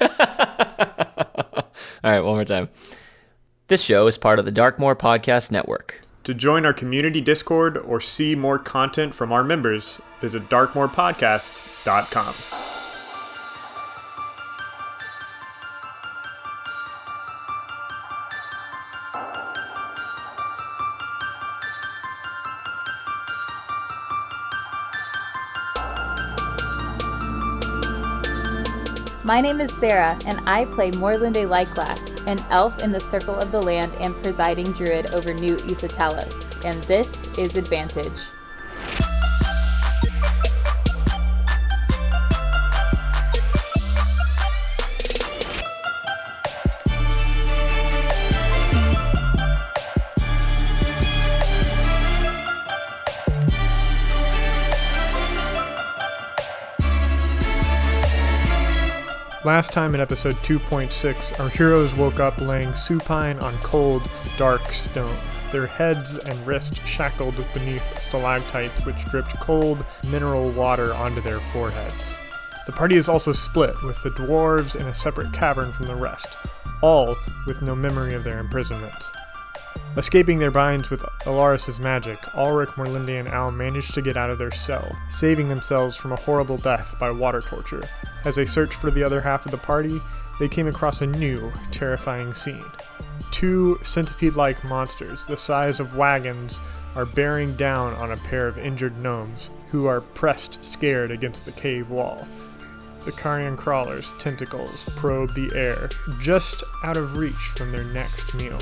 All right, one more time. This show is part of the Darkmoor Podcast Network. To join our community Discord or see more content from our members, visit darkmoorpodcasts.com. My name is Sarah, and I play Morlinde Lightglass, an elf in the Circle of the Land and presiding druid over New Isatalos. And this is Advantage. Last time in episode 2.6, our heroes woke up laying supine on cold, dark stone, their heads and wrists shackled beneath stalactites which dripped cold, mineral water onto their foreheads. The party is also split, with the dwarves in a separate cavern from the rest, all with no memory of their imprisonment. Escaping their binds with Alaris' magic, Ulrich, Morlinde, and Al managed to get out of their cell, saving themselves from a horrible death by water torture. As they searched for the other half of the party, they came across a new, terrifying scene. Two centipede like monsters, the size of wagons, are bearing down on a pair of injured gnomes who are pressed scared against the cave wall. The carrion crawler's tentacles probe the air, just out of reach from their next meal.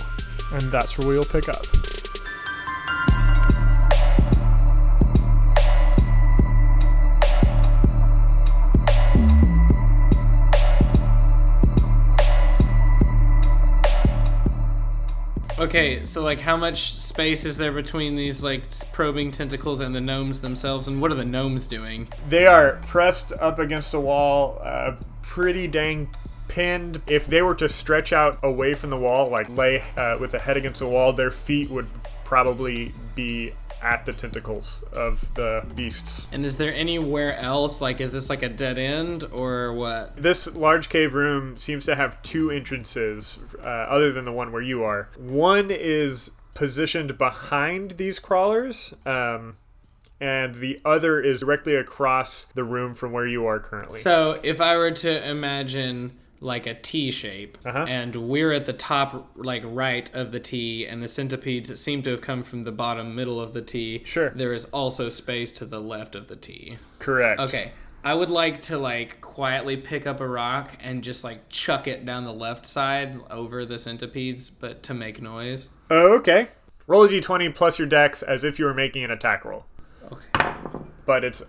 And that's where we'll pick up. Okay, so like, how much space is there between these like probing tentacles and the gnomes themselves, and what are the gnomes doing? They are pressed up against a wall, uh, pretty dang pinned. If they were to stretch out away from the wall, like lay uh, with a head against the wall, their feet would probably be at the tentacles of the beasts. And is there anywhere else? Like, is this like a dead end or what? This large cave room seems to have two entrances, uh, other than the one where you are. One is positioned behind these crawlers, um, and the other is directly across the room from where you are currently. So, if I were to imagine like a T shape, Uh-huh. and we're at the top, like right of the T, and the centipedes that seem to have come from the bottom middle of the T. Sure. There is also space to the left of the T. Correct. Okay. I would like to like quietly pick up a rock and just like chuck it down the left side over the centipedes, but to make noise. Oh, okay. Roll a d20 plus your dex as if you were making an attack roll. Okay. But it's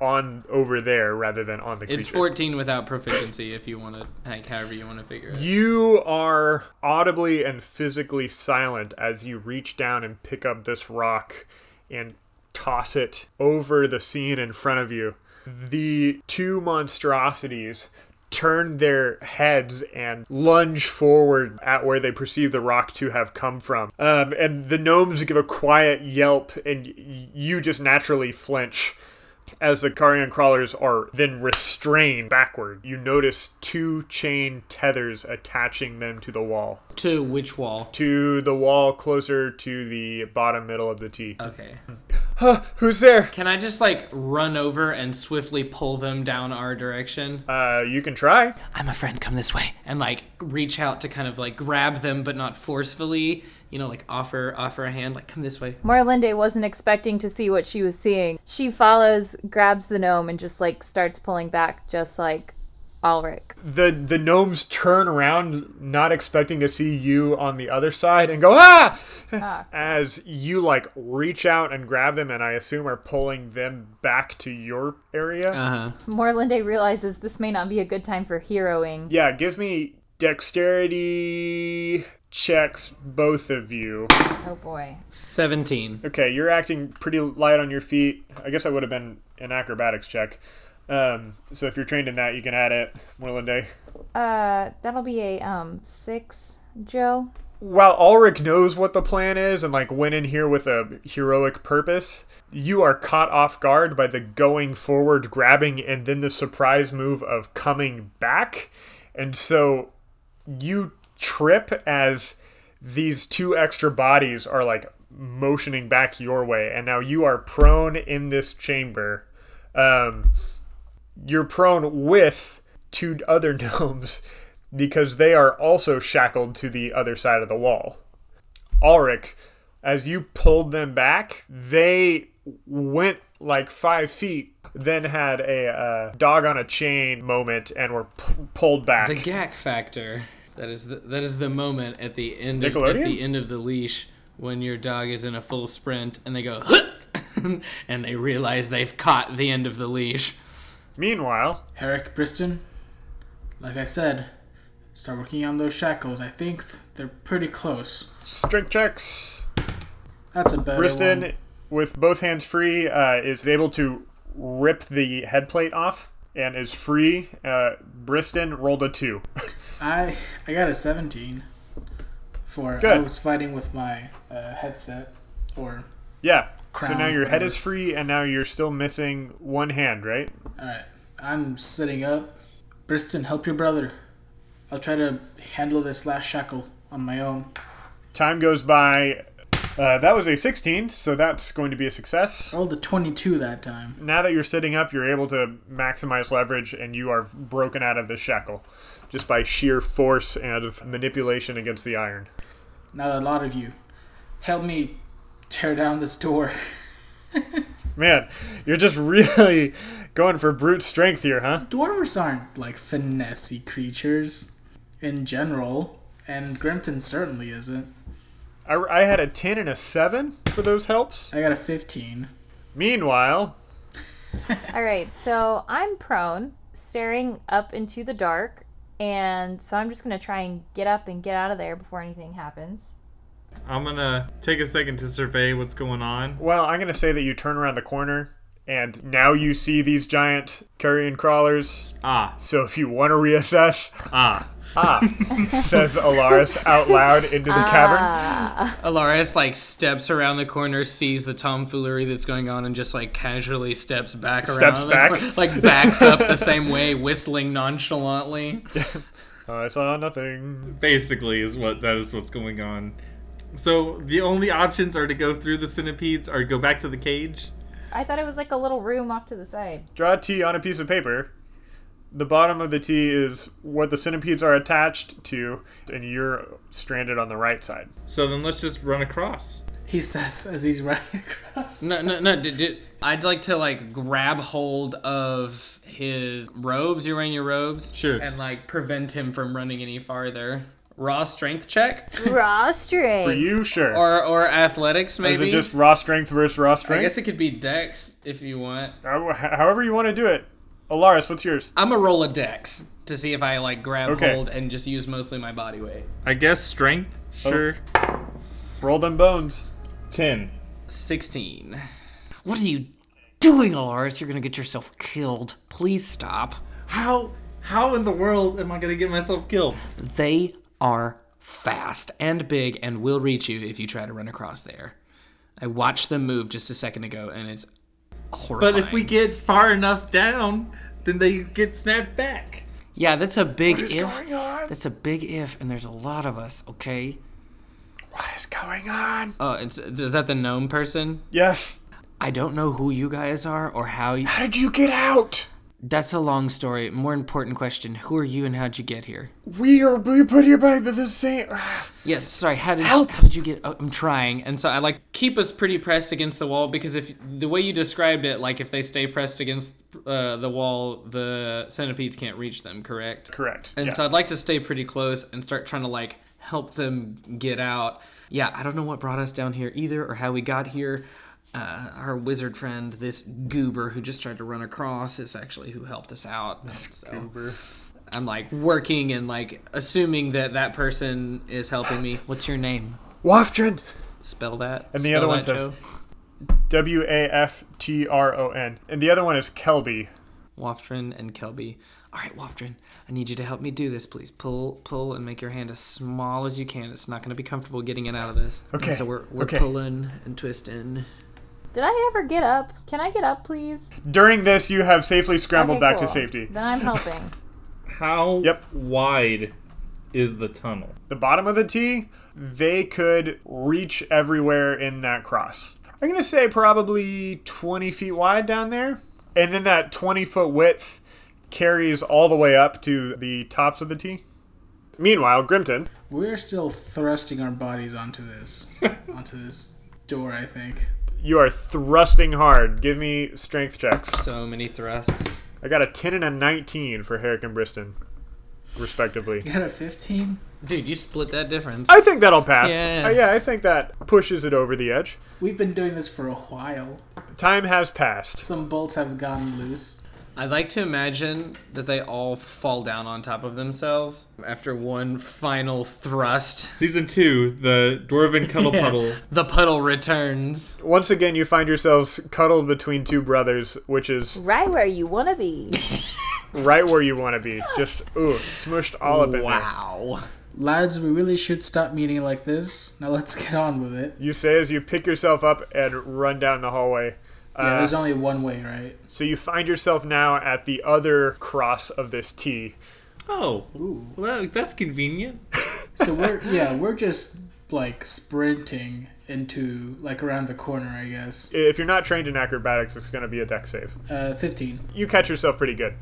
on over there rather than on the creature. It's 14 without proficiency if you want to, like, however you want to figure it. You are audibly and physically silent as you reach down and pick up this rock and toss it over the scene in front of you. The two monstrosities turn their heads and lunge forward at where they perceive the rock to have come from. Um, and the gnomes give a quiet yelp, and y- you just naturally flinch. As the carrion crawlers are then restrained backward, you notice two chain tethers attaching them to the wall. To which wall? To the wall closer to the bottom middle of the T. Okay. Huh, who's there? Can I just like run over and swiftly pull them down our direction? Uh, you can try. I'm a friend, come this way. And like reach out to kind of like grab them, but not forcefully. You know, like offer offer a hand, like come this way. Morlinde wasn't expecting to see what she was seeing. She follows, grabs the gnome, and just like starts pulling back, just like Ulrich. The the gnomes turn around, not expecting to see you on the other side, and go ah! As you like reach out and grab them, and I assume are pulling them back to your area. Uh huh. Morlinde realizes this may not be a good time for heroing. yeah, give me dexterity checks, both of you. Oh boy. 17. Okay, you're acting pretty light on your feet. I guess I would have been an acrobatics check. Um, so if you're trained in that, you can add it, Morlinde. Uh, that'll be a um six, Joe. while Ulrich knows what the plan is and like went in here with a heroic purpose, you are caught off guard by the going forward, grabbing, and then the surprise move of coming back. And so you trip as these two extra bodies are like motioning back your way. And now you are prone in this chamber. Um, you're prone with two other gnomes because they are also shackled to the other side of the wall. Ulrich, as you pulled them back, they went like five feet, then had a uh, dog on a chain moment and were p- pulled back. The gack factor. That is the, that is the moment at the end of, at the end of the leash when your dog is in a full sprint and they go and they realize they've caught the end of the leash. Meanwhile, Herrick Briston, like I said, start working on those shackles. I think they're pretty close. strength checks. That's a better Briston, one. with both hands free, uh, is able to rip the head plate off and is free. Uh, Briston rolled a two. I I got a 17 for I was fighting with my uh, headset or yeah. so now your head is free, and now you're still missing one hand, right? all right. I'm sitting up. Briston, help your brother. I'll try to handle this last shackle on my own. Time goes by. Uh, that was a 16, so that's going to be a success. Rolled a 22 that time. Now that you're sitting up, you're able to maximize leverage, and you are broken out of the shackle just by sheer force and of manipulation against the iron. Now a lot of you, help me tear down this door. Man, you're just really going for brute strength here, huh? Dwarves aren't like finessey creatures in general, and Grimton certainly isn't. I, I had a 10 and a 7 for those helps. I got a 15. Meanwhile, All right, so I'm prone, staring up into the dark, and so I'm just gonna try and get up and get out of there before anything happens. I'm gonna take a second to survey what's going on. well, I'm going to say that you turn around the corner, and now you see these giant carrion crawlers. Ah, So if you want to reassess, ah. ah, says Alaris out loud into the cavern. Alaris like steps around the corner, sees the tomfoolery that's going on, and just like casually steps back Steps around. back. Like, like backs up the same way, whistling nonchalantly. I saw nothing. Basically, is what that is what's going on. So the only options are to go through the centipedes or go back to the cage. I thought it was like a little room off to the side. Draw a T on a piece of paper. The bottom of the T is what the centipedes are attached to, and you're stranded on the right side. So then let's just run across. He says as he's running across. No, no, no. Did, did, I'd like to like grab hold of his robes. You're wearing your robes, Sure. and like prevent him from running any farther. Raw strength check Raw strength. For you, sure. or or athletics is maybe. Is it just raw strength versus raw strength? I strength? guess it could be dex if you want. How- However you want to do it. Alaris, what's yours? I'm a roll a dex to see if I like grab Okay. hold and just use mostly my body weight. I guess strength. Oh. Sure. Roll them bones. Ten. 16. What are you doing, Alaris? You're gonna get yourself killed. Please stop. How? How in the world am I gonna get myself killed? They are fast and big and will reach you if you try to run across there. I watched them move just a second ago and it's horrifying. But if we get far enough down, then they get snapped back. Yeah, that's a big What is if. going on? That's a big if, and there's a lot of us, okay? What is going on? Uh, oh, it's, is that the gnome person? Yes. I don't know who you guys are or how you. How did you get out? That's a long story. More important question Who are you and how'd you get here? We are we put here by the same. Yes, sorry. How did Help! how did you get? Oh, I'm trying, and so I like keep us pretty pressed against the wall because if the way you described it, like if they stay pressed against uh, the wall, the centipedes can't reach them. Correct. Correct. And yes. so I'd like to stay pretty close and start trying to like help them get out. Yeah, I don't know what brought us down here either, or how we got here. Uh, our wizard friend, this goober who just tried to run across, is actually who helped us out. So I'm like working and like assuming that that person is helping me. What's your name? Waftron. Spell that. And the Spell other one says W A F T R O N. And the other one is Kelby. Waftron and Kelby. All right, Wafdrin, I need you to help me do this, please. Pull, pull, and make your hand as small as you can. It's not going to be comfortable getting it out of this. Okay, And so we're, we're okay. pulling and twisting. Did I ever get up? Can I get up, please? During this, you have safely scrambled Okay, back to safety. Then I'm helping. How Yep. wide is the tunnel? The bottom of the T, they could reach everywhere in that cross. I'm going to say probably 20 feet wide down there. And then that 20 foot width carries all the way up to the tops of the T. Meanwhile, Grimton, We're still thrusting our bodies onto this, onto this door. I think. You are thrusting hard. Give me strength checks. So many thrusts. I got a 10 and a 19 for Herrick and Briston, respectively. You got a 15. Dude, you split that difference. I think that'll pass. Yeah. Uh, yeah, I think that pushes it over the edge. We've been doing this for a while. Time has passed. Some bolts have gone loose. I'd like to imagine that they all fall down on top of themselves after one final thrust. Season two, the dwarven cuddle Yeah. puddle. The puddle returns. Once again, you find yourselves cuddled between two brothers, which is right where you want to be. right where you want to be. Just, ooh, smushed all up in there. Wow. Lads, we really should stop meeting like this. Now let's get on with it. You say as you pick yourself up and run down the hallway. Yeah, Uh, there's only one way, right? so you find yourself now at the other cross of this T. Oh, well, that, that's convenient. So we're yeah, we're just like sprinting into like around the corner, I guess. If you're not trained in acrobatics, it's going to be a dex save. Uh, 15. You catch yourself pretty good.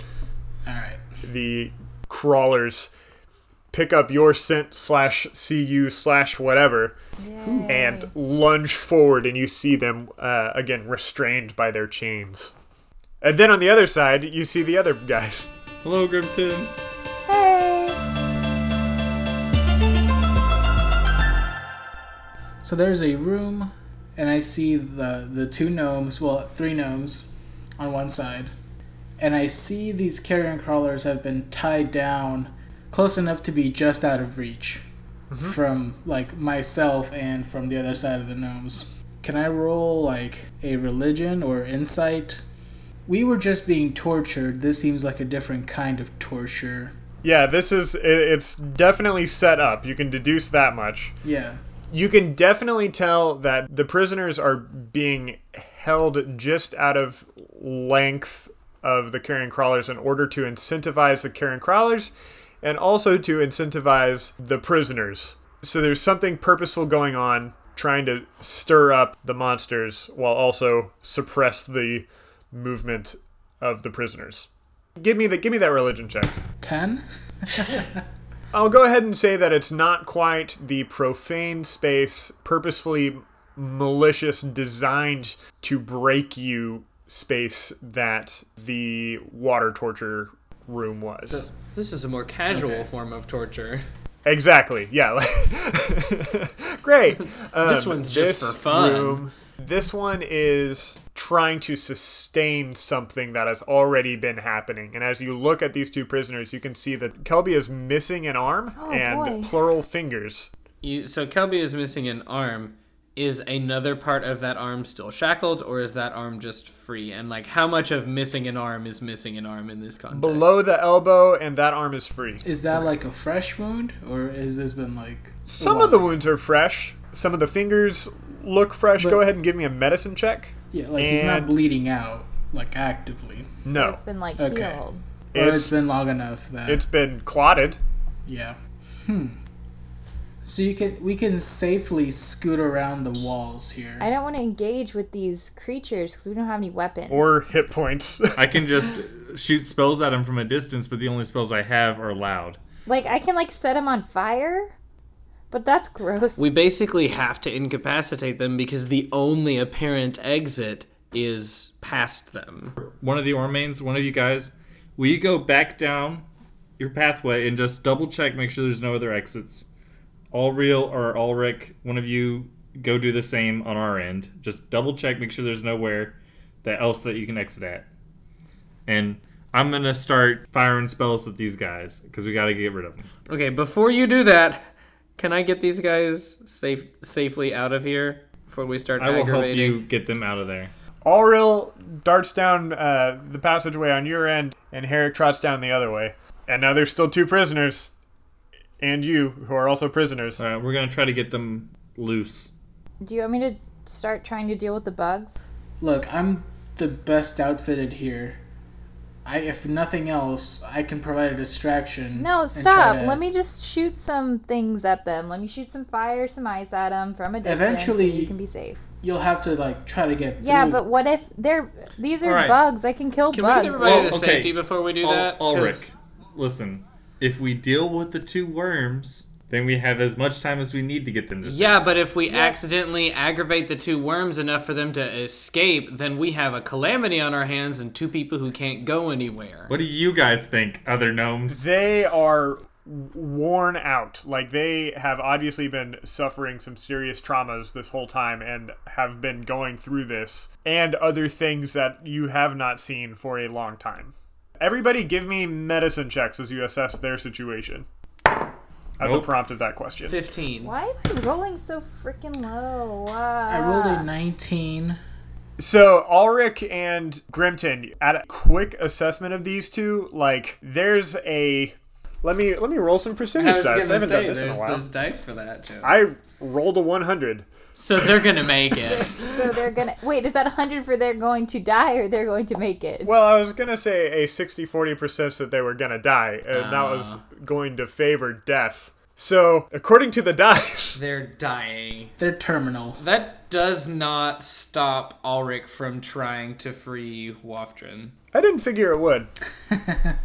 All right. the crawlers pick up your scent slash cu slash whatever and lunge forward and you see them uh, again restrained by their chains and then on the other side you see the other guys Hello, Grimton. Hey. So there's a room, and I see the the two gnomes, well, three gnomes, on one side, and I see these carrion crawlers have been tied down close enough to be just out of reach mm-hmm. from like myself and from the other side of the gnomes. Can I roll like a religion or insight? We were just being tortured. This seems like a different kind of torture. yeah this is it's definitely set up you can deduce that much Yeah. you can definitely tell that the prisoners are being held just out of length of the carrion crawlers in order to incentivize the carrion crawlers and also to incentivize the prisoners. So there's something purposeful going on trying to stir up the monsters while also suppress the movement of the prisoners. Give me the give me that religion check. 10? I'll go ahead and say that it's not quite the profane space, purposefully malicious, designed to break you space that the water torture room was. This is a more casual Okay. form of torture. Exactly. Yeah. Great. Um, This one's just this for fun. room- this one is trying to sustain something that has already been happening. And as you look at these two prisoners, you can see that Kelby is missing an arm Oh, and boy. plural fingers. You, so Kelby is missing an arm. Is another part of that arm still shackled, or is that arm just free? And like, how much of missing an arm is missing an arm in this context? Below the elbow, and that arm is free. Is that like a fresh wound, or has this been like? Some of the wounds are fresh. Some of the fingers look fresh. But- Go ahead and give me a medicine check. Yeah, like he's not bleeding out like actively, No, It's been like Okay. healed. or it's it's been long enough that it's been clotted. yeah. Hmm. So you can we can safely scoot around the walls here. I don't want to engage with these creatures because we don't have any weapons. or hit points. I can just shoot spells at them from a distance, but the only spells I have are loud. like I can like set them on fire, but that's gross. We basically have to incapacitate them because the only apparent exit is past them. One of the Ormains, one of you guys, will you go back down your pathway and just double check, make sure there's no other exits? Allreal or Ulrich, one of you go do the same on our end. Just double check, make sure there's nowhere that else that you can exit at. And I'm gonna start firing spells at these guys because we gotta get rid of them. Okay, before you do that, can I get these guys safe safely out of here before we start I will help you get them out of there. Allreal darts down uh, the passageway on your end, and Herrick trots down the other way. And now there's still two prisoners, and you, who are also prisoners. All right, we're gonna try to get them loose. Do you want me to start trying to deal with the bugs? Look, I'm the best outfitted here. I, if nothing else, I can provide a distraction. No, stop. to- Let me just shoot some things at them. Let me shoot some fire, some ice at them from a distance. Eventually- so you can be safe. You'll have to like try to get. Yeah, through. but what if they're these are Alright. bugs? I can kill Can we get bugs. everybody Well, to okay. safety before we do Ul- that? 'Cause- Ulrich, listen. If we deal with the two worms, then we have as much time as we need to get them to Yeah, but if we accidentally aggravate the two worms enough for them to escape, then we have a calamity on our hands and two people who can't go anywhere. What do you guys think, other gnomes? They are worn out. Like they have obviously been suffering some serious traumas this whole time and have been going through this and other things that you have not seen for a long time. Everybody give me medicine checks as you assess their situation. At Nope. the prompt of that question. 15. Why am I rolling so freaking low? I rolled a ah. 19. So Ulrich and Grimton, at a quick assessment of these two, like there's a let me let me roll some I percentage was dice. I gonna haven't say, done this in a there's, while. there's dice for that, Joe. I rolled a 100. So they're gonna make it. So they're gonna wait. Is that hundred for they're going to die or they're going to make it? Well, I was going to say a 60 40% that they were going to die, and that was Ah. going to favor death. So, according to the dice, they're dying. They're terminal. That does not stop Ulrich from trying to free Waftrin. I didn't figure it would.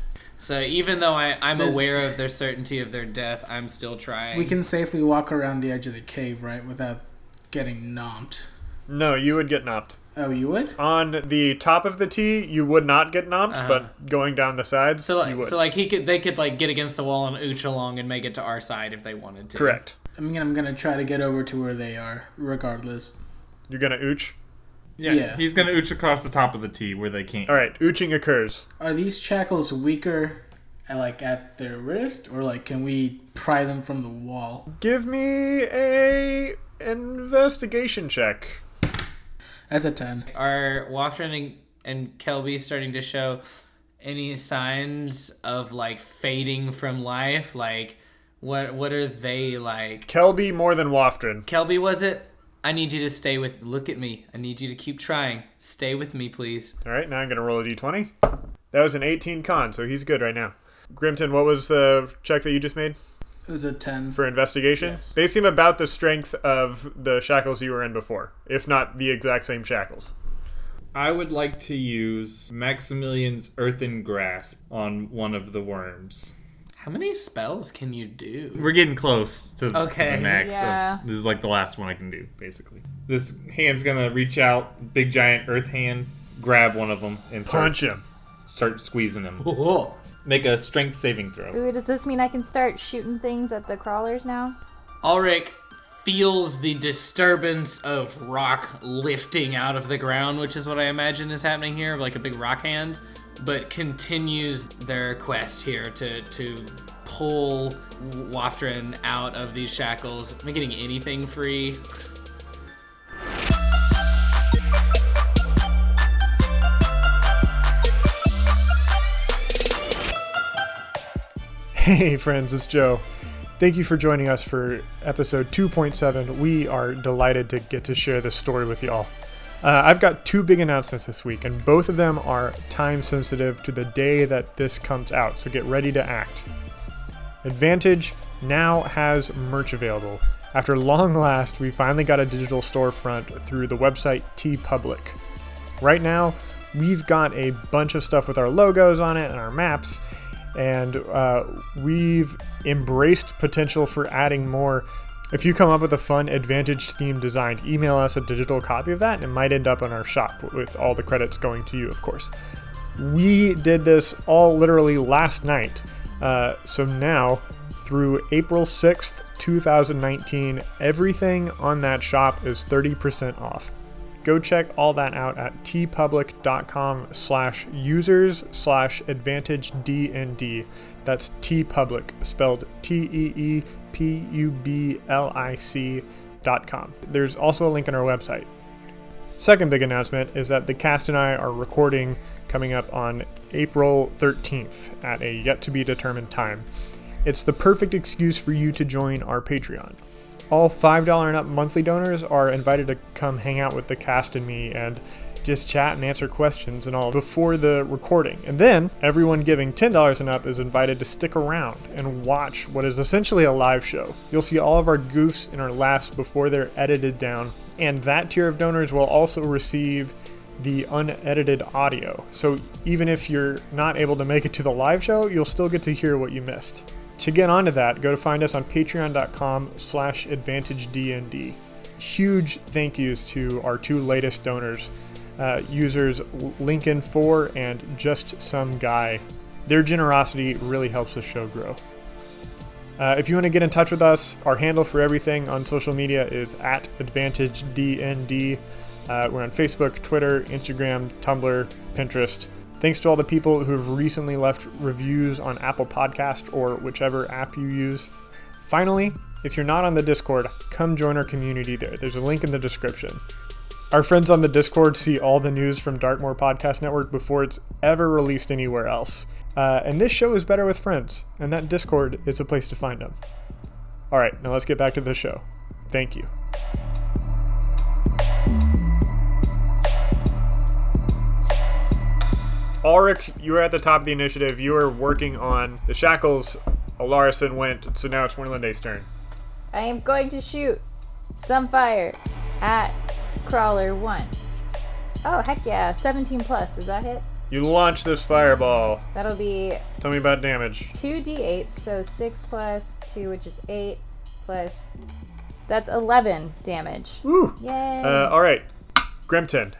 So even though I, I'm This- aware of their certainty of their death, I'm still trying. We can safely walk around the edge of the cave, right, without getting knomped. No, you would get knocked. Oh, you would? On the top of the T, you would not get knocked, but going down the sides, Uh-huh. So you like, would. so like he could, they could like get against the wall and ooch along and make it to our side if they wanted to. Correct. I mean, I'm gonna try to get over to where they are, regardless. You're going to ooch. Yeah, Yeah. he's gonna ooch across the top of the T where they can't. All right, ooching occurs. Are these shackles weaker, at, like at their wrist, or like can we pry them from the wall? Give me a investigation check. That's a ten. Are Waftrin and, and Kelby starting to show any signs of like fading from life? Like what what are they like? Kelby more than Waftrin. Kelby was it? I need you to stay with look at me. I need you to keep trying. Stay with me, please. All right, now I'm going to roll a d20. That was an 18 con, so he's good right now. Grimton, what was the check that you just made It was a ten. for investigation? Yes. They seem about the strength of the shackles you were in before, if not the exact same shackles. I would like to use Maximilian's Earthen Grasp on one of the worms. How many spells can you do? We're getting close to, to Okay. the max. Yeah. Of, this is like the last one I can do, basically. This hand's gonna reach out, big giant earth hand, grab one of them, and start, Punch him. start squeezing him. Whoa. Make a strength saving throw. Ooh, does this mean I can start shooting things at the crawlers now? Ulrich feels the disturbance of rock lifting out of the ground, which is what I imagine is happening here, like a big rock hand, but continues their quest here to to pull Waftrin out of these shackles. Am I getting anything free? Hey, friends, it's Joe. Thank you for joining us for episode 2.7. We are delighted to get to share this story with y'all. Uh, I've got two big announcements this week, and both of them are time sensitive to the day that this comes out, so get ready to act. Advantage now has merch available. After long last, we finally got a digital storefront through the website TeePublic. Right now, we've got a bunch of stuff with our logos on it and our maps, and uh, we've embraced potential for adding more. If you come up with a fun Advantage theme design, email us a digital copy of that, and it might end up on our shop with all the credits going to you, of course. We did this all literally last night. Uh, so now, through April 6th, 2019, everything on that shop is 30% off. Go check all that out at teepublic.com slash users slash advantage DND. That's tpublic, spelled T-E-E-P-U-B-L-I-C dot com. There's also a link on our website. Second big announcement is that the cast and I are recording coming up on April 13th at a yet to be determined time. It's the perfect excuse for you to join our Patreon. All $5 and up monthly donors are invited to come hang out with the cast and me and just chat and answer questions and all before the recording. And then everyone giving $10 and up is invited to stick around and watch what is essentially a live show. You'll see all of our goofs and our laughs before they're edited down. And that tier of donors will also receive the unedited audio. So even if you're not able to make it to the live show, you'll still get to hear what you missed. To get onto that, go to find us on patreon.com slash advantagednd. Huge thank yous to our two latest donors, uh, users Lincoln4 and Just Some Guy. Their generosity really helps the show grow. Uh, if you want to get in touch with us, our handle for everything on social media is at AdvantageDND. Uh, we're on Facebook, Twitter, Instagram, Tumblr, Pinterest. Thanks to all the people who have recently left reviews on Apple Podcast or whichever app you use. Finally, if you're not on the Discord, come join our community there. There's a link in the description. Our friends on the Discord see all the news from Darkmoor Podcast Network before it's ever released anywhere else. Uh, and this show is better with friends, and that Discord is a place to find them. All right, now let's get back to the show. Thank you. Ulrich, you were at the top of the initiative. You were working on the shackles. Alarison went, so now it's Morlanday's turn. I am going to shoot some fire at Crawler 1. Oh, heck yeah. 17 plus. Does that hit? You launch this fireball. That'll be Tell me about damage. 2d8, so 6 plus 2, which is 8, plus. That's 11 damage. Woo! Yay! Uh, all right, Grimton,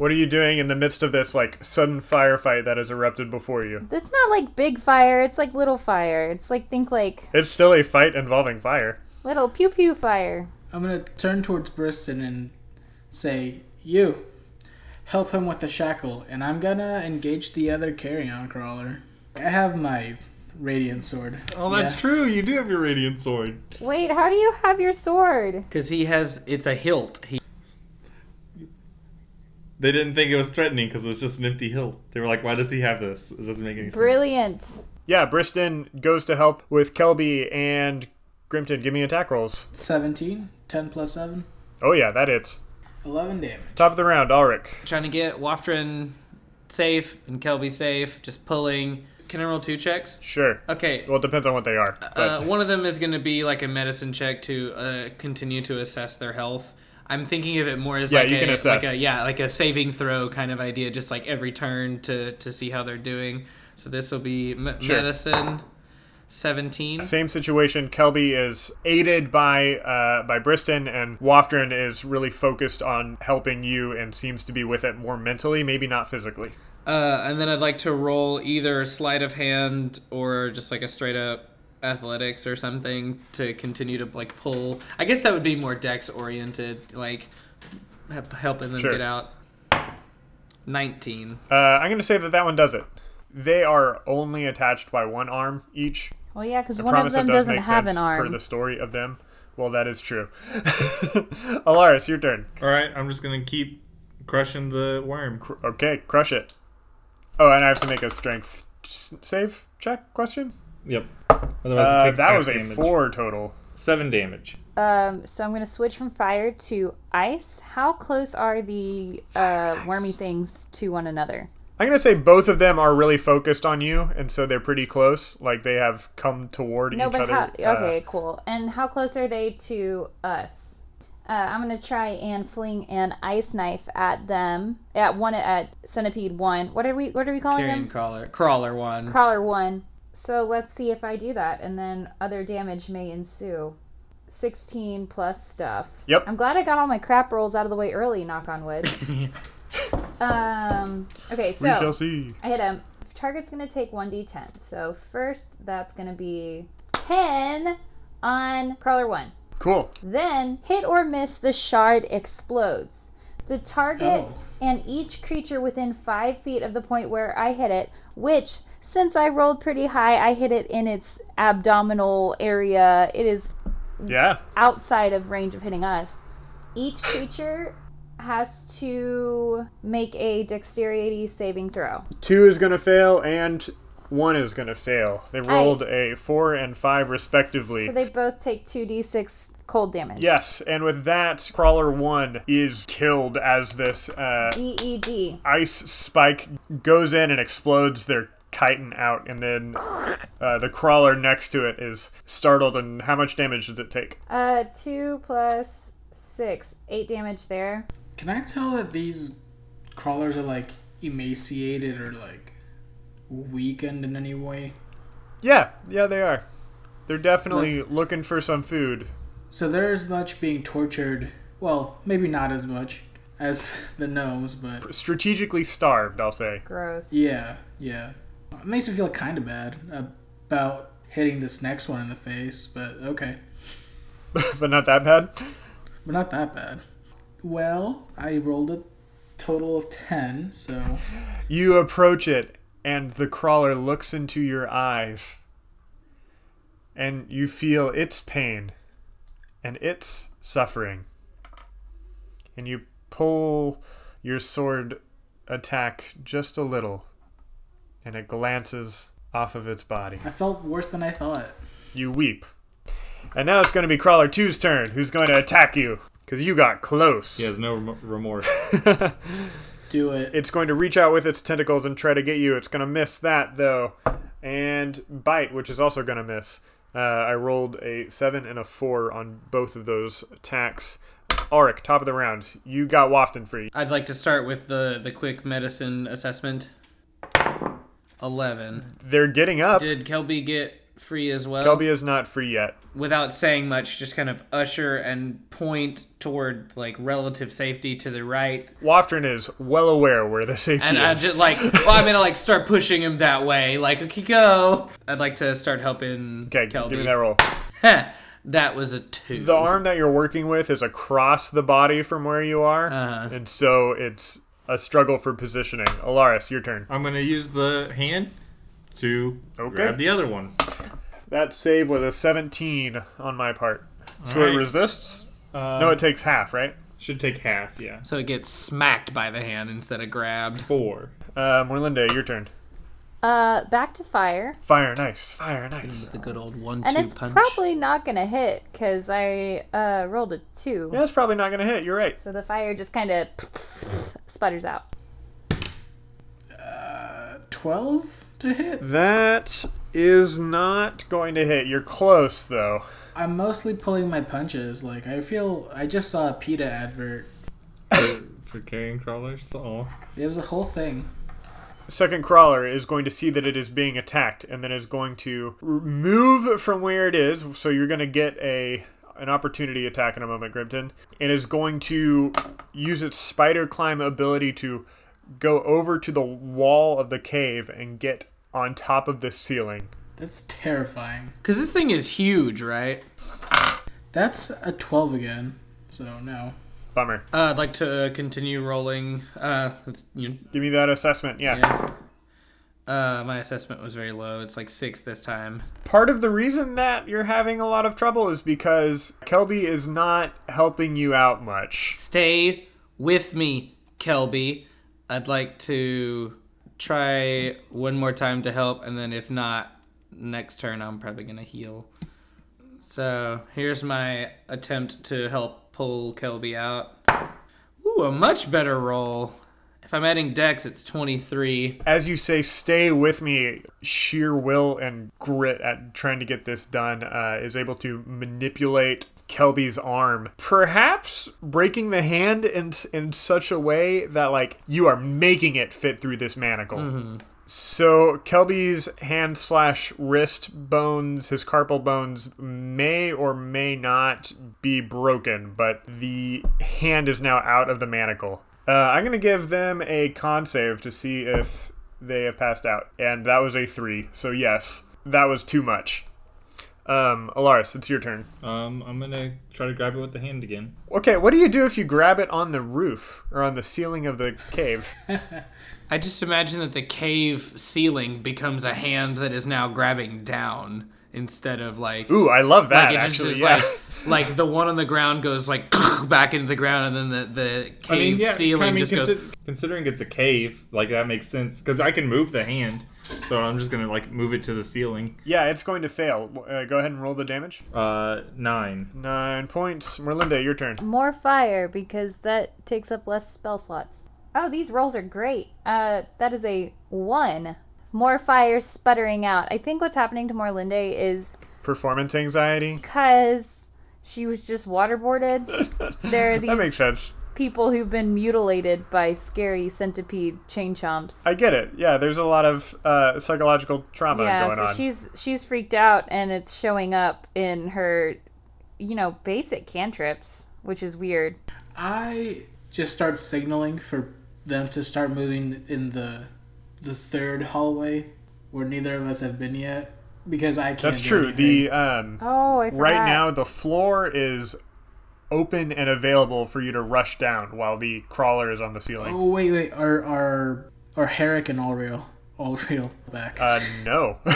what are you doing in the midst of this like sudden firefight that has erupted before you? It's not like big fire, it's like little fire. It's like, think like It's still a fight involving fire. little pew pew fire. I'm gonna turn towards Briston and say, "You, help him with the shackle, and I'm gonna engage the other carrion crawler. I have my radiant sword. Oh, that's Yeah. true. You do have your radiant sword. Wait, how do you have your sword? Because he has, it's a hilt. He, They didn't think it was threatening because it was just an empty hill. They were like, "Why does he have this? It doesn't make any sense." Brilliant. Yeah, Briston goes to help with Kelby and Grimton. Give me attack rolls. 17, 10 plus 7, Oh yeah, that hits. 11 damage. Top of the round, Ulrich. trying to get Waftrin safe and Kelby safe, just pulling. Can I roll two checks? Sure. Okay. Well, it depends on what they are. But Uh, one of them is going to be like a medicine check to uh, continue to assess their health. I'm thinking of it more as Yeah, like a like a yeah like a saving throw kind of idea, just like every turn to to see how they're doing. So this will be me- Sure. medicine, seventeen. same situation. Kelby is aided by uh, by Briston, and Waftren is really focused on helping you and seems to be with it more mentally, maybe not physically. Uh, and then I'd like to roll either sleight of hand or just like a straight up athletics or something to continue to like pull. I guess that would be more dex oriented, like helping them Sure. get out. Nineteen. Uh, I'm going to say that that one does it. They are only attached by one arm each. Well, yeah, because I one of them does doesn't have sense an per arm. the story of them. Well, that is true. Alaris, your turn. All right, I'm just gonna keep crushing the worm. Cr- Okay, crush it. Oh, and I have to make a strength s- save check question. Yep. Otherwise, Uh, it takes that half was a damage. four total. Seven damage. Um, so I'm gonna switch from fire to ice. How close are the uh, wormy things to one another? I'm gonna say both of them are really focused on you, and so they're pretty close. Like they have come toward No, each but other. how? Uh, Okay, cool. And how close are they to us? Uh, I'm gonna try and fling an ice knife at them. At one at centipede one. What are we? What are we calling Carrion them? crawler, crawler one. Crawler one. So let's see if I do that, and then other damage may ensue. 16 plus stuff. Yep. I'm glad I got all my crap rolls out of the way early. Knock on wood. um. Okay, so we shall see. I hit him. Target's gonna take 1d10. So first, that's gonna be 10 on crawler 1. Cool. Then, hit or miss, the shard explodes. The target Oh. and each creature within 5 feet of the point where I hit it, which, since I rolled pretty high, I hit it in its abdominal area. It is Yeah. outside of range of hitting us. Each creature has to make a dexterity saving throw. Two is going to fail, and one is going to fail. They rolled a four and five respectively. So they both take 2d6 cold damage. yes, and with that, Crawler 1 is killed as this uh, EED. ice spike goes in and explodes their chitin out, and then uh, the crawler next to it is startled. And how much damage does it take? Uh, 2 plus 6. 8 damage there. Can I tell that these crawlers are like emaciated or like weakened in any way? Yeah, yeah, they are. They're definitely looking for some food. So they're as much being tortured. Well, maybe not as much as the gnomes, but Strategically starved, I'll say. Gross. yeah, yeah. It makes me feel kind of bad about hitting this next one in the face, but okay. but not that bad. But not that bad. Well, I rolled a total of 10, so You approach it, and the crawler looks into your eyes, and you feel its pain and its suffering. And you pull your sword attack just a little, and it glances off of its body. I felt worse than I thought. You weep. And now it's going to be Crawler 2's turn, who's going to attack you, because you got close. He has no rem- remorse. Do it. It's going to reach out with its tentacles and try to get you. It's going to miss that, though. And bite, which is also going to miss. Uh, I rolled a 7 and a 4 on both of those attacks. Auric, top of the round. You got Wafton free. I'd like to start with the the quick medicine assessment. Eleven. They're getting up. Did Kelby get free as well? Kelby is not free yet. Without saying much, just kind of usher and point toward like relative safety to the right, Waftron is well aware where the safety is. and I is. just like, well, I'm gonna like start pushing him that way. Like, okay, go. I'd like to start helping okay, Kelby. give me that roll. that was a two. The arm that you're working with is across the body from where you are, Uh-huh. and so it's a struggle for positioning. Alaris, your turn. I'm gonna use the hand to Okay. grab the other one. That save was a 17 on my part. So it resists? Uh, No, it takes half, right? should take half. Yeah, so it gets smacked by the hand instead of grabbed. four. Uh, Morlinda, your turn. Uh, back to fire. Fire, nice. Fire, nice. The good old one-two And it's punch. probably not gonna hit because I uh, rolled a 2. Yeah, it's probably not going to hit. You're right. So the fire just kind of sputters out. Uh, 12 to hit? That is not going to hit. You're close, though. I'm mostly pulling my punches. Like, I feel. I just saw a PETA advert. for, for carrion crawlers. Oh, It was a whole thing. Second crawler is going to see that it is being attacked and then is going to move from where it is. So you're going to get a an opportunity attack in a moment, Grimton, and is going to use its spider climb ability to go over to the wall of the cave and get on top of the ceiling. That's terrifying. Because this thing is huge, right? That's a 12 again. So, no. Bummer. Uh, I'd like to uh, continue rolling. Uh, you Give me that assessment. Yeah. yeah. Uh, my assessment was very low. It's like six this time. Part of the reason that you're having a lot of trouble is because Kelby is not helping you out much. Stay with me, Kelby. I'd like to try one more time to help, and then if not, next turn I'm probably gonna heal. So here's my attempt to help pull Kelby out. Ooh, a much better roll. If I'm adding dex, it's 23. As you say, stay with me, sheer will and grit at trying to get this done uh, is able to manipulate Kelby's arm, perhaps breaking the hand in in such a way that like you are making it fit through this manacle. So Kelby's hand slash wrist bones, his carpal bones, may or may not be broken, but the hand is now out of the manacle. Uh, I'm gonna give them a con save to see if they have passed out, and that was a three. So yes, that was too much. Um, Alaris, it's your turn. um, I'm gonna try to grab it with the hand again. Okay, what do you do if you grab it on the roof or on the ceiling of the cave? I just imagine that the cave ceiling becomes a hand that is now grabbing down instead of like Ooh, I love that. like it just actually, is yeah. like like the one on the ground goes like back into the ground and then the the cave I mean, yeah, ceiling I mean, just consi- goes considering it's a cave, like that makes sense because I can move the hand, so I'm just gonna like move it to the ceiling. yeah, it's going to fail. Uh, go ahead and roll the damage. Uh, nine. Nine points. Merlinda, your turn. More fire because that takes up less spell slots. Oh, these rolls are great. Uh, that is a one. More fire sputtering out. I think what's happening to Morlinde is Performance anxiety. because she was just waterboarded. there are these That makes sense. People who've been mutilated by scary centipede chain chomps. I get it. Yeah, there's a lot of uh, psychological trauma yeah, going so on. she's she's freaked out and it's showing up in her, you know, basic cantrips, which is weird. I just start signaling for them to start moving in the the third hallway where neither of us have been yet because I can't. That's do true. anything. The um, Oh, I forgot. right now the floor is open and available for you to rush down while the crawler is on the ceiling. Oh wait, wait. Are are are Herrick and Allreal Allreal back? Uh, no.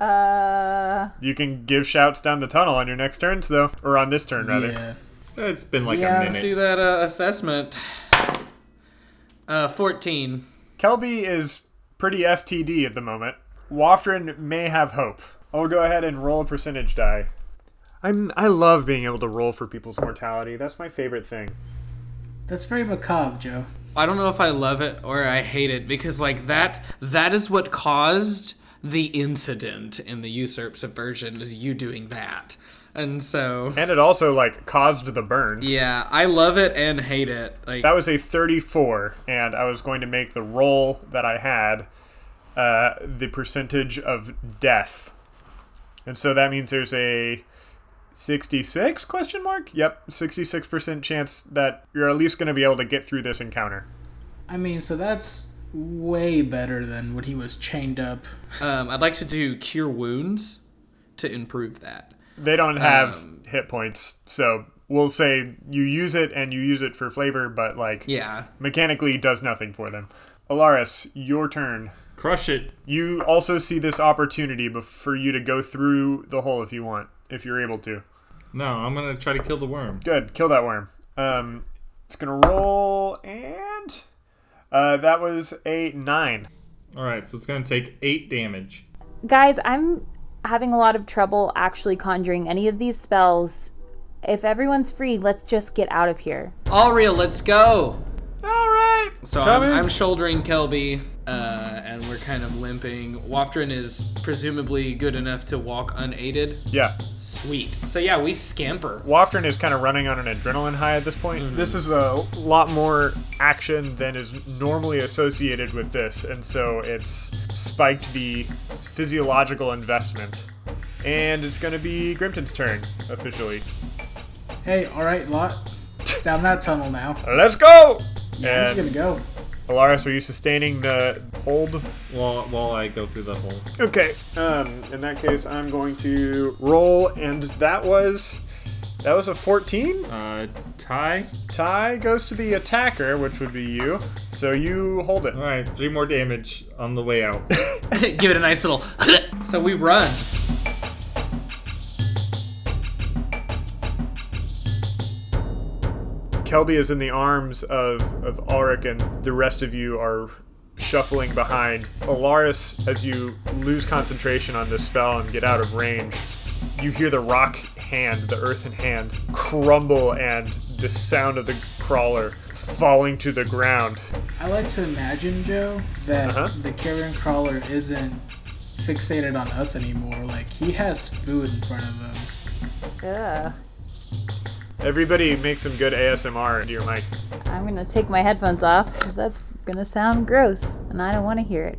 Uh, you can give shouts down the tunnel on your next turns though, or on this turn rather. yeah. It's been like Yeah, a let's let's do that uh, assessment. Uh, fourteen. Kelby is pretty FTD at the moment. Waftrin may have hope. I'll go ahead and roll a percentage die. I'm I love being able to roll for people's mortality. That's my favorite thing. That's very macabre, Joe. I don't know if I love it or I hate it because like that that is what caused the incident in the usurp subversion is you doing that. And so And it also like caused the burn. yeah, I love it and hate it. Like That was a 34, and I was going to make the roll that I had uh, the percentage of death, and so that means there's a 66 question mark. Yep, 66 percent chance that you're at least going to be able to get through this encounter. I mean, so that's way better than when he was chained up. um, I'd like to do cure wounds to improve that. They don't have Um, hit points, so we'll say you use it and you use it for flavor, but like Yeah. mechanically does nothing for them. Alaris, your turn. Crush it. You also see this opportunity bef- for you to go through the hole if you want, if you're able to. No, I'm gonna try to kill the worm. Good, kill that worm. Um, it's gonna roll, and uh, that was a nine. All right, so it's gonna take eight damage. guys, I'm having a lot of trouble actually conjuring any of these spells. If everyone's free, let's just get out of here. All real, let's go. All right. So I'm, I'm shouldering Kelby, uh, and we're kind of limping. Waftrin is presumably good enough to walk unaided. yeah. Sweet. So yeah, we scamper. Waftrin is kind of running on an adrenaline high at this point. This is a lot more action than is normally associated with this, and so it's spiked the physiological investment. And it's going to be Grimton's turn officially. Hey, all right, lot. Down that tunnel now. Let's go! I'm just And gonna go. Alaris, are you sustaining the hold? While while I go through the hole. Okay. Um, in that case, I'm going to roll, and that was that was a 14. Uh, tie. Tie goes to the attacker, which would be you. So you hold it. All right, three more damage on the way out. Give it a nice little. so we run. Kelby is in the arms of, of Ulrich, and the rest of you are shuffling behind. Alaris, as you lose concentration on this spell and get out of range, you hear the rock hand, the earthen hand, crumble and the sound of the crawler falling to the ground. I like to imagine, Joe, that Uh-huh. the carrion crawler isn't fixated on us anymore. Like he has food in front of him. Ugh. Everybody make some good ASMR into your mic. I'm gonna take my headphones off because that's gonna sound gross and I don't wanna hear it.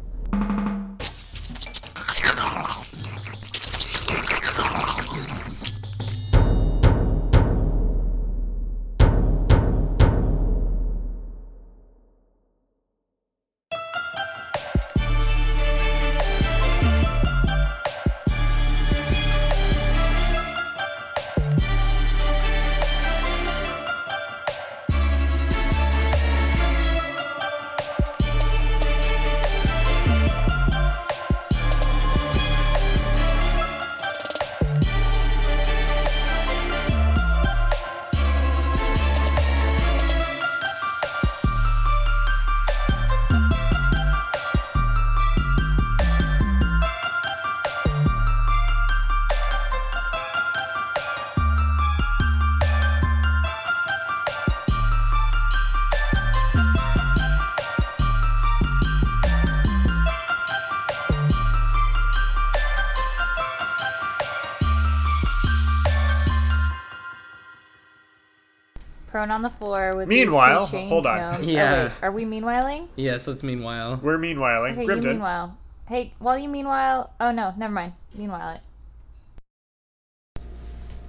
Prone on the floor with Meanwhile, these two hold on. gnomes. Oh, Yeah. wait, are we meanwhiling? Yes, let's meanwhile. We're meanwhiling. Okay, you meanwhile. Hey, while you meanwhile. Oh no, never mind. Meanwhile it.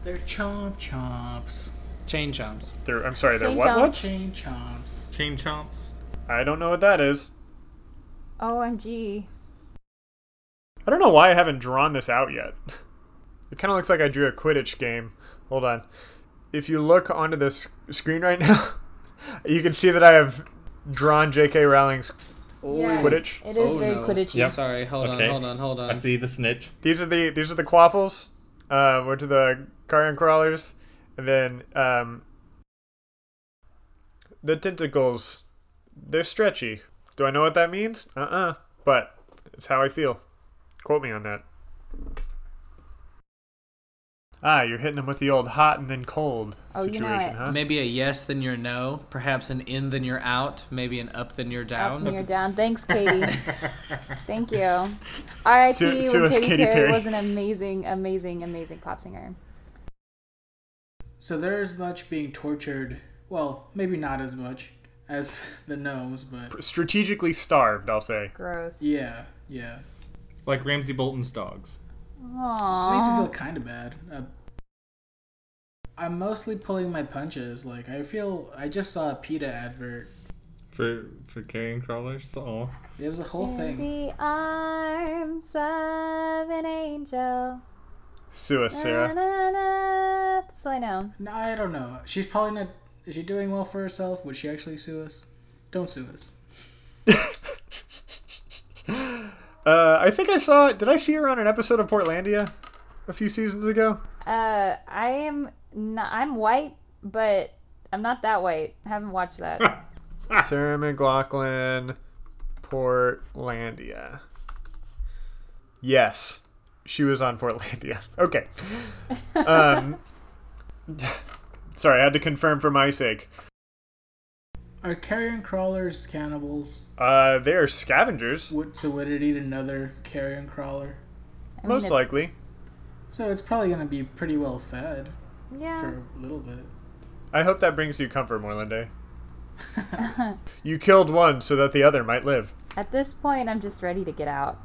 They're chomp chomps. Chain chomps. They're- I'm sorry, they're Chain what? chomp. What? Chain chomps. Chain chomps. I don't know what that is. OMG. I don't know why I haven't drawn this out yet. It kind of looks like I drew a Quidditch game. Hold on. If you look onto this screen right now, you can see that I have drawn J.K. Rowling's Yeah, Quidditch. It is Oh, very no. Quidditchy. Yep. Sorry, hold Okay. on, hold on, hold on. I see the snitch. These are the these are the quaffles. Uh, we're to the carrion crawlers, and then um, the tentacles. They're stretchy. Do I know what that means? Uh uh But it's how I feel. Quote me on that. Ah, you're hitting them with the old hot and then cold Oh, you know situation, huh? Maybe a yes, then you're no. Perhaps an in, then you're out. Maybe an up, then you're down. Up down. and you're down. Thanks, Katie. Thank you. R.I.P. Sue- sue when us, Katy, Katy Perry, Perry. was an amazing, amazing, amazing pop singer. So they're as much being tortured. Well, maybe not as much as the gnomes, but Strategically starved, I'll say. Gross. yeah, yeah. Like Ramsay Bolton's dogs. It makes me feel kind of bad. Uh, I'm mostly pulling my punches. Like I feel I just saw a PETA advert. For for carrion crawlers. Oh. It was a whole In thing. the arms of an angel. Sue us, Na, Sarah. na, na. That's all I know. No, I don't know. She's probably not. Is she doing well for herself? Would she actually sue us? Don't sue us. Uh, I think I saw. Did I see her on an episode of Portlandia a few seasons ago? Uh, I am. Not, I'm white, but I'm not that white. I haven't watched that. Sarah McLachlan, Portlandia. Yes, she was on Portlandia. Okay. Um, sorry, I had to confirm for my sake. Are carrion crawlers cannibals? Uh, they are scavengers, Would, so would it eat another carrion crawler? I mean, most it's- likely. So it's probably gonna be pretty well fed Yeah. for a little bit. I hope that brings you comfort, Morlande. you killed one so that the other might live. At this point, I'm just ready to get out.